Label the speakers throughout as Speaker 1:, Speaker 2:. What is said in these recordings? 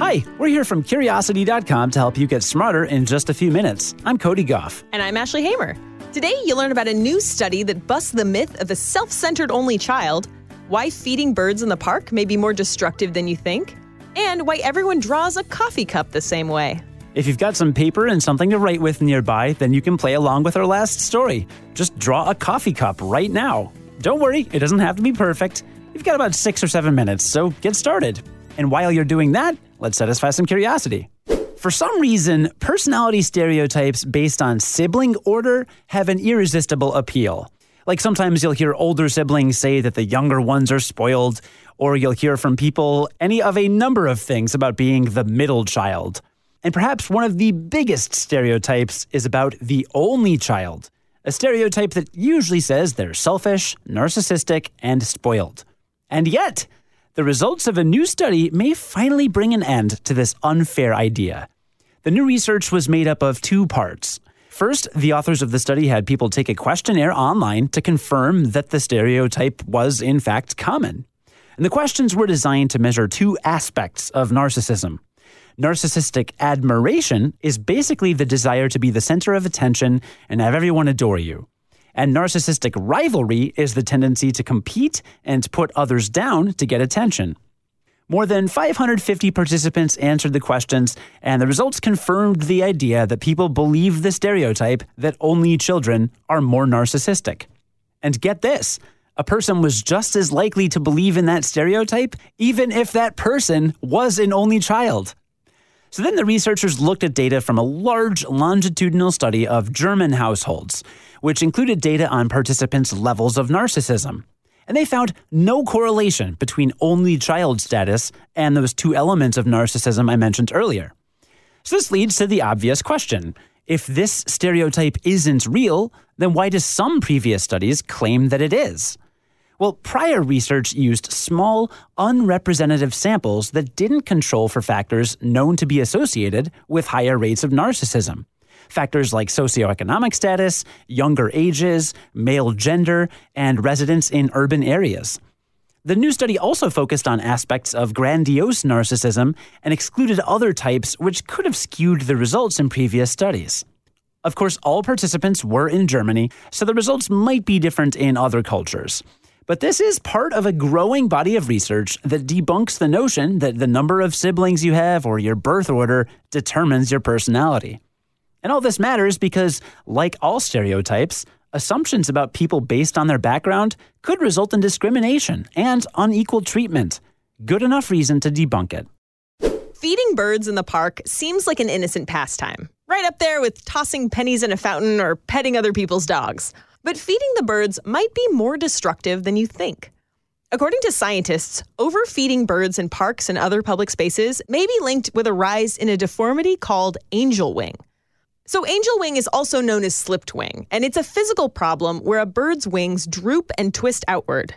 Speaker 1: Hi, we're here from Curiosity.com to help you get smarter in just a few minutes. I'm Cody Gough.
Speaker 2: And I'm Ashley Hamer. Today, you'll learn about a new study that busts the myth of the self centered only child, why feeding birds in the park may be more destructive than you think, and why everyone draws a coffee cup the same way.
Speaker 1: If you've got some paper and something to write with nearby, then you can play along with our last story. Just draw a coffee cup right now. Don't worry, it doesn't have to be perfect. You've got about six or seven minutes, so get started. And while you're doing that, let's satisfy some curiosity. For some reason, personality stereotypes based on sibling order have an irresistible appeal. Like sometimes you'll hear older siblings say that the younger ones are spoiled, or you'll hear from people any of a number of things about being the middle child. And perhaps one of the biggest stereotypes is about the only child, a stereotype that usually says they're selfish, narcissistic, and spoiled. And yet, the results of a new study may finally bring an end to this unfair idea. The new research was made up of two parts. First, the authors of the study had people take a questionnaire online to confirm that the stereotype was, in fact, common. And the questions were designed to measure two aspects of narcissism. Narcissistic admiration is basically the desire to be the center of attention and have everyone adore you. And narcissistic rivalry is the tendency to compete and put others down to get attention. More than 550 participants answered the questions, and the results confirmed the idea that people believe the stereotype that only children are more narcissistic. And get this a person was just as likely to believe in that stereotype, even if that person was an only child. So then the researchers looked at data from a large longitudinal study of German households, which included data on participants' levels of narcissism. And they found no correlation between only child status and those two elements of narcissism I mentioned earlier. So this leads to the obvious question. If this stereotype isn't real, then why do some previous studies claim that it is? Well, prior research used small, unrepresentative samples that didn't control for factors known to be associated with higher rates of narcissism. Factors like socioeconomic status, younger ages, male gender, and residence in urban areas. The new study also focused on aspects of grandiose narcissism and excluded other types which could have skewed the results in previous studies. Of course, all participants were in Germany, so the results might be different in other cultures. But this is part of a growing body of research that debunks the notion that the number of siblings you have or your birth order determines your personality. And all this matters because, like all stereotypes, assumptions about people based on their background could result in discrimination and unequal treatment. Good enough reason to debunk it.
Speaker 2: Feeding birds in the park seems like an innocent pastime, right up there with tossing pennies in a fountain or petting other people's dogs. But feeding the birds might be more destructive than you think. According to scientists, overfeeding birds in parks and other public spaces may be linked with a rise in a deformity called angel wing. So, angel wing is also known as slipped wing, and it's a physical problem where a bird's wings droop and twist outward.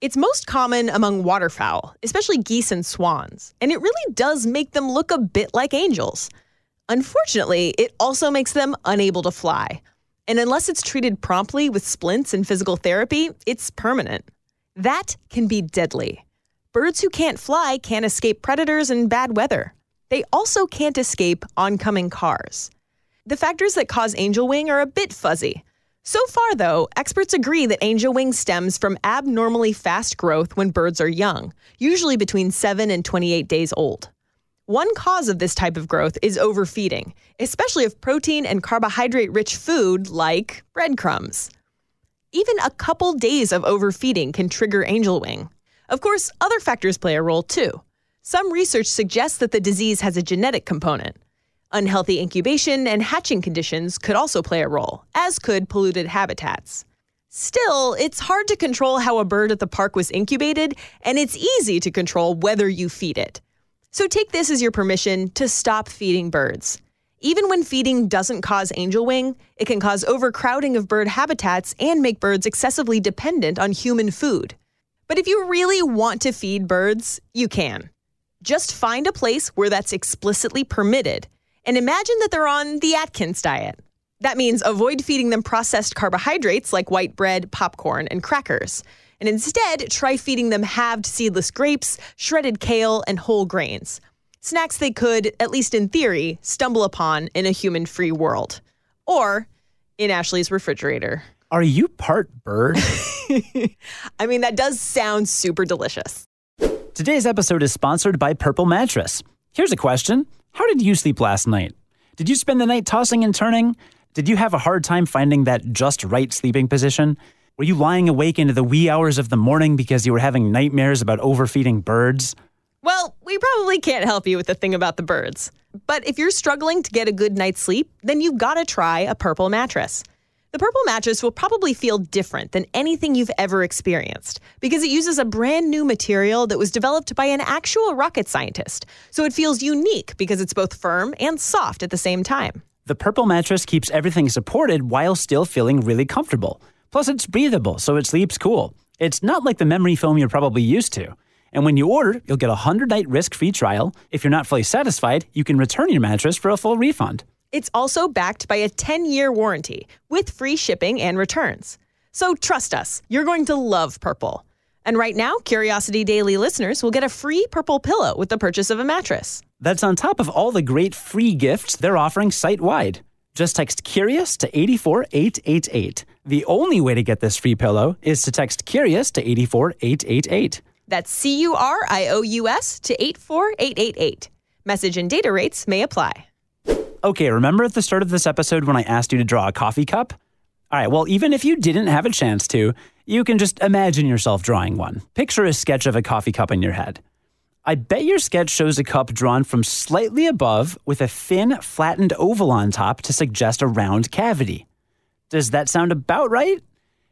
Speaker 2: It's most common among waterfowl, especially geese and swans, and it really does make them look a bit like angels. Unfortunately, it also makes them unable to fly. And unless it's treated promptly with splints and physical therapy, it's permanent. That can be deadly. Birds who can't fly can't escape predators and bad weather. They also can't escape oncoming cars. The factors that cause angel wing are a bit fuzzy. So far, though, experts agree that angel wing stems from abnormally fast growth when birds are young, usually between 7 and 28 days old. One cause of this type of growth is overfeeding, especially of protein and carbohydrate rich food like breadcrumbs. Even a couple days of overfeeding can trigger angel wing. Of course, other factors play a role too. Some research suggests that the disease has a genetic component. Unhealthy incubation and hatching conditions could also play a role, as could polluted habitats. Still, it's hard to control how a bird at the park was incubated, and it's easy to control whether you feed it. So take this as your permission to stop feeding birds. Even when feeding doesn't cause angel wing, it can cause overcrowding of bird habitats and make birds excessively dependent on human food. But if you really want to feed birds, you can. Just find a place where that's explicitly permitted and imagine that they're on the Atkins diet. That means avoid feeding them processed carbohydrates like white bread, popcorn, and crackers and instead try feeding them halved seedless grapes, shredded kale, and whole grains. snacks they could, at least in theory, stumble upon in a human free world. Or in Ashley's refrigerator.
Speaker 1: Are you part bird?
Speaker 2: I mean, that does sound super delicious.
Speaker 1: Today's episode is sponsored by Purple Mattress. Here's a question How did you sleep last night? Did you spend the night tossing and turning? Did you have a hard time finding that just right sleeping position? Were you lying awake into the wee hours of the morning because you were having nightmares about overfeeding birds?
Speaker 2: Well, we probably can't help you with the thing about the birds. But if you're struggling to get a good night's sleep, then you've got to try a purple mattress. The purple mattress will probably feel different than anything you've ever experienced because it uses a brand new material that was developed by an actual rocket scientist. So it feels unique because it's both firm and soft at the same time.
Speaker 1: The purple mattress keeps everything supported while still feeling really comfortable. Plus, it's breathable, so it sleeps cool. It's not like the memory foam you're probably used to. And when you order, you'll get a 100 night risk free trial. If you're not fully satisfied, you can return your mattress for a full refund.
Speaker 2: It's also backed by a 10 year warranty with free shipping and returns. So trust us, you're going to love Purple. And right now, Curiosity Daily listeners will get a free Purple pillow with the purchase of a mattress.
Speaker 1: That's on top of all the great free gifts they're offering site wide. Just text Curious to 84888. The only way to get this free pillow is to text Curious to 84888.
Speaker 2: That's C U R I O U S to 84888. Message and data rates may apply.
Speaker 1: Okay, remember at the start of this episode when I asked you to draw a coffee cup? All right, well, even if you didn't have a chance to, you can just imagine yourself drawing one. Picture a sketch of a coffee cup in your head. I bet your sketch shows a cup drawn from slightly above with a thin, flattened oval on top to suggest a round cavity. Does that sound about right?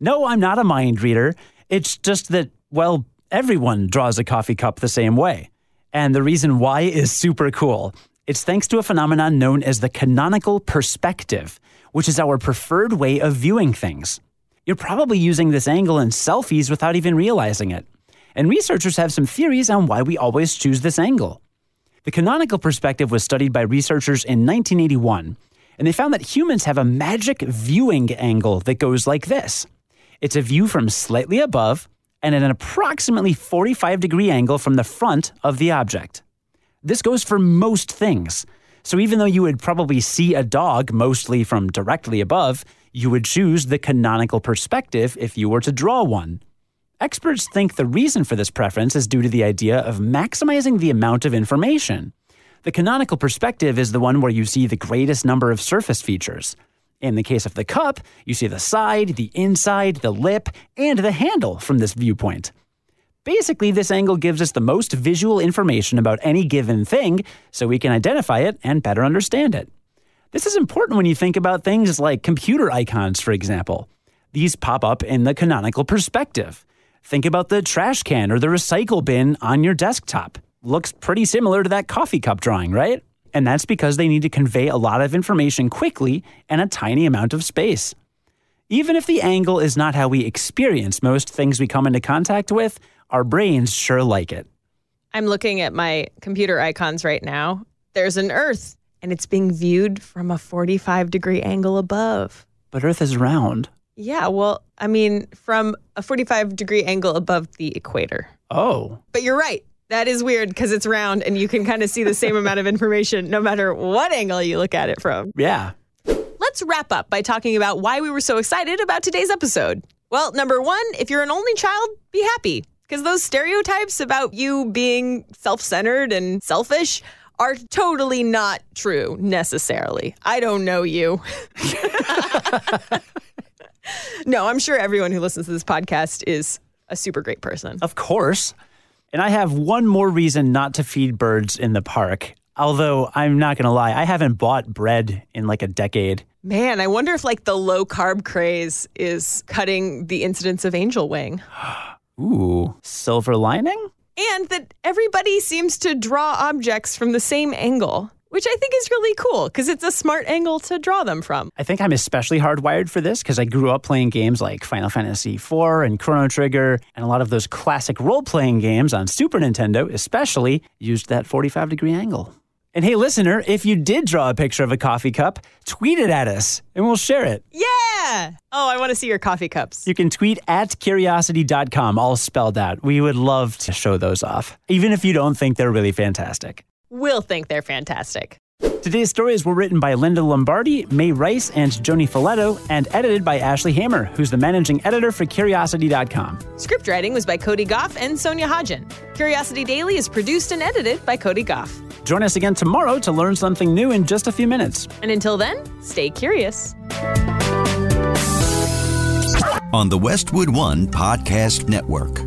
Speaker 1: No, I'm not a mind reader. It's just that, well, everyone draws a coffee cup the same way. And the reason why is super cool. It's thanks to a phenomenon known as the canonical perspective, which is our preferred way of viewing things. You're probably using this angle in selfies without even realizing it. And researchers have some theories on why we always choose this angle. The canonical perspective was studied by researchers in 1981, and they found that humans have a magic viewing angle that goes like this it's a view from slightly above and at an approximately 45 degree angle from the front of the object. This goes for most things. So even though you would probably see a dog mostly from directly above, you would choose the canonical perspective if you were to draw one. Experts think the reason for this preference is due to the idea of maximizing the amount of information. The canonical perspective is the one where you see the greatest number of surface features. In the case of the cup, you see the side, the inside, the lip, and the handle from this viewpoint. Basically, this angle gives us the most visual information about any given thing so we can identify it and better understand it. This is important when you think about things like computer icons, for example. These pop up in the canonical perspective. Think about the trash can or the recycle bin on your desktop. Looks pretty similar to that coffee cup drawing, right? And that's because they need to convey a lot of information quickly in a tiny amount of space. Even if the angle is not how we experience most things we come into contact with, our brains sure like it.
Speaker 2: I'm looking at my computer icons right now. There's an Earth, and it's being viewed from a 45 degree angle above.
Speaker 1: But Earth is round.
Speaker 2: Yeah, well, I mean, from a 45 degree angle above the equator.
Speaker 1: Oh.
Speaker 2: But you're right. That is weird because it's round and you can kind of see the same amount of information no matter what angle you look at it from.
Speaker 1: Yeah.
Speaker 2: Let's wrap up by talking about why we were so excited about today's episode. Well, number one, if you're an only child, be happy because those stereotypes about you being self centered and selfish are totally not true necessarily. I don't know you. no, I'm sure everyone who listens to this podcast is a super great person.
Speaker 1: Of course. And I have one more reason not to feed birds in the park. Although I'm not going to lie, I haven't bought bread in like a decade.
Speaker 2: Man, I wonder if like the low carb craze is cutting the incidence of angel wing.
Speaker 1: Ooh, silver lining?
Speaker 2: And that everybody seems to draw objects from the same angle, which I think is really cool because it's a smart angle to draw them from.
Speaker 1: I think I'm especially hardwired for this because I grew up playing games like Final Fantasy IV and Chrono Trigger, and a lot of those classic role playing games on Super Nintendo, especially, used that 45 degree angle. And hey, listener, if you did draw a picture of a coffee cup, tweet it at us and we'll share it.
Speaker 2: Yeah. Oh, I want to see your coffee cups.
Speaker 1: You can tweet at curiosity.com, all spelled out. We would love to show those off, even if you don't think they're really fantastic.
Speaker 2: We'll think they're fantastic.
Speaker 1: Today's stories were written by Linda Lombardi, Mae Rice, and Joanie Faletto, and edited by Ashley Hamer, who's the managing editor for Curiosity.com.
Speaker 2: Script writing was by Cody Gough and Sonia Hodgen. Curiosity Daily is produced and edited by Cody Gough.
Speaker 1: Join us again tomorrow to learn something new in just a few minutes.
Speaker 2: And until then, stay curious.
Speaker 3: On the Westwood One Podcast Network.